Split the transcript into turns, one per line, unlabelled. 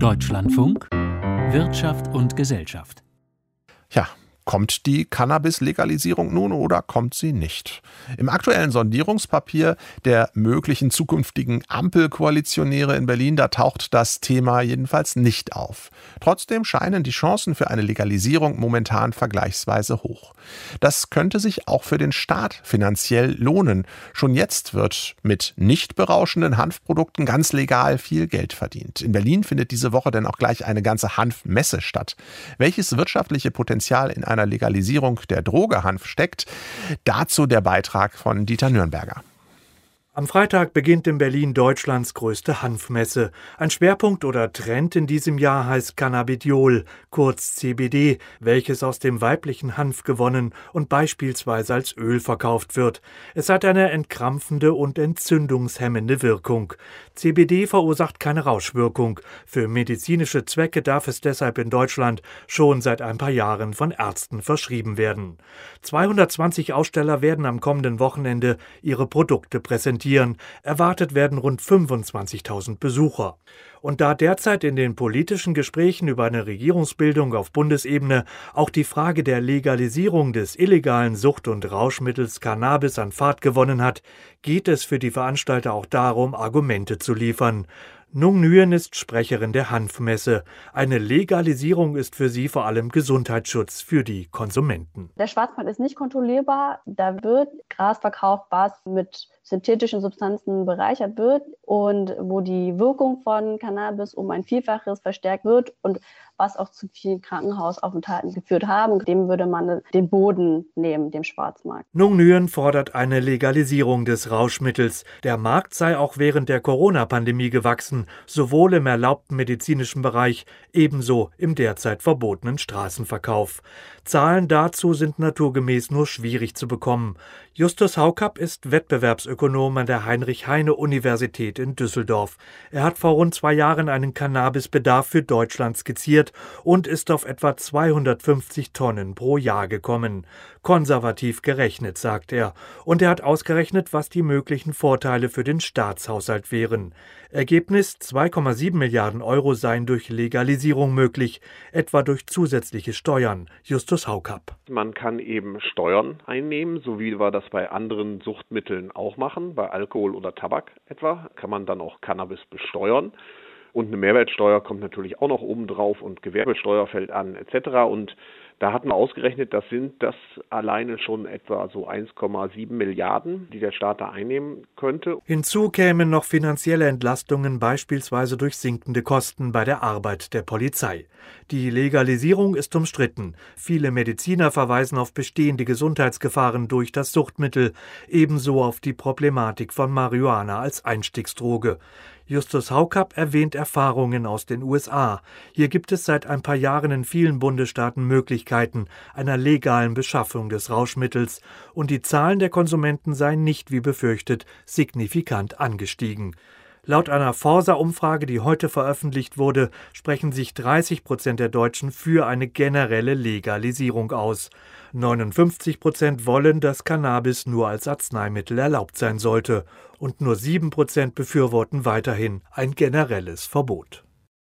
Deutschlandfunk Wirtschaft und Gesellschaft.
Ja, Kommt die Cannabis-Legalisierung nun oder kommt sie nicht? Im aktuellen Sondierungspapier der möglichen zukünftigen Ampelkoalitionäre in Berlin, da taucht das Thema jedenfalls nicht auf. Trotzdem scheinen die Chancen für eine Legalisierung momentan vergleichsweise hoch. Das könnte sich auch für den Staat finanziell lohnen. Schon jetzt wird mit nicht berauschenden Hanfprodukten ganz legal viel Geld verdient. In Berlin findet diese Woche denn auch gleich eine ganze Hanfmesse statt. Welches wirtschaftliche Potenzial in einer einer Legalisierung der Droge Hanf steckt. Dazu der Beitrag von Dieter Nürnberger.
Am Freitag beginnt in Berlin Deutschlands größte Hanfmesse. Ein Schwerpunkt oder Trend in diesem Jahr heißt Cannabidiol, kurz CBD, welches aus dem weiblichen Hanf gewonnen und beispielsweise als Öl verkauft wird. Es hat eine entkrampfende und entzündungshemmende Wirkung. CBD verursacht keine Rauschwirkung. Für medizinische Zwecke darf es deshalb in Deutschland schon seit ein paar Jahren von Ärzten verschrieben werden. 220 Aussteller werden am kommenden Wochenende ihre Produkte präsentieren präsentieren. Erwartet werden rund 25.000 Besucher. Und da derzeit in den politischen Gesprächen über eine Regierungsbildung auf Bundesebene auch die Frage der Legalisierung des illegalen Sucht- und Rauschmittels Cannabis an Fahrt gewonnen hat, geht es für die Veranstalter auch darum, Argumente zu liefern. Nung Nguyen ist Sprecherin der Hanfmesse. Eine Legalisierung ist für sie vor allem Gesundheitsschutz für die Konsumenten.
Der Schwarzmarkt ist nicht kontrollierbar. Da wird Gras verkauft, was mit synthetischen Substanzen bereichert wird und wo die Wirkung von Cannabis um ein Vielfaches verstärkt wird und was auch zu vielen Krankenhausaufenthalten geführt haben. Dem würde man den Boden nehmen, dem Schwarzmarkt.
Nung Nguyen fordert eine Legalisierung des Rauschmittels. Der Markt sei auch während der Corona-Pandemie gewachsen, sowohl im erlaubten medizinischen Bereich ebenso im derzeit verbotenen Straßenverkauf. Zahlen dazu sind naturgemäß nur schwierig zu bekommen. Justus Haukapp ist Wettbewerbsökonom an der Heinrich-Heine-Universität in Düsseldorf. Er hat vor rund zwei Jahren einen Cannabisbedarf für Deutschland skizziert und ist auf etwa 250 Tonnen pro Jahr gekommen. Konservativ gerechnet, sagt er. Und er hat ausgerechnet, was die möglichen Vorteile für den Staatshaushalt wären. Ergebnis 2,7 Milliarden Euro seien durch Legalisierung möglich, etwa durch zusätzliche Steuern. Justus Haukapp.
Man kann eben Steuern einnehmen, so wie wir das bei anderen Suchtmitteln auch machen, bei Alkohol oder Tabak etwa, kann man dann auch Cannabis besteuern. Und eine Mehrwertsteuer kommt natürlich auch noch oben drauf und Gewerbesteuer fällt an etc. Und da hat man ausgerechnet, das sind das alleine schon etwa so 1,7 Milliarden, die der Staat da einnehmen könnte.
Hinzu kämen noch finanzielle Entlastungen, beispielsweise durch sinkende Kosten bei der Arbeit der Polizei. Die Legalisierung ist umstritten. Viele Mediziner verweisen auf bestehende Gesundheitsgefahren durch das Suchtmittel, ebenso auf die Problematik von Marihuana als Einstiegsdroge. Justus Haukapp erwähnt Erfahrungen aus den USA. Hier gibt es seit ein paar Jahren in vielen Bundesstaaten Möglichkeiten einer legalen Beschaffung des Rauschmittels, und die Zahlen der Konsumenten seien nicht wie befürchtet signifikant angestiegen. Laut einer Forsa-Umfrage, die heute veröffentlicht wurde, sprechen sich 30 Prozent der Deutschen für eine generelle Legalisierung aus. 59 Prozent wollen, dass Cannabis nur als Arzneimittel erlaubt sein sollte. Und nur 7 Prozent befürworten weiterhin ein generelles Verbot.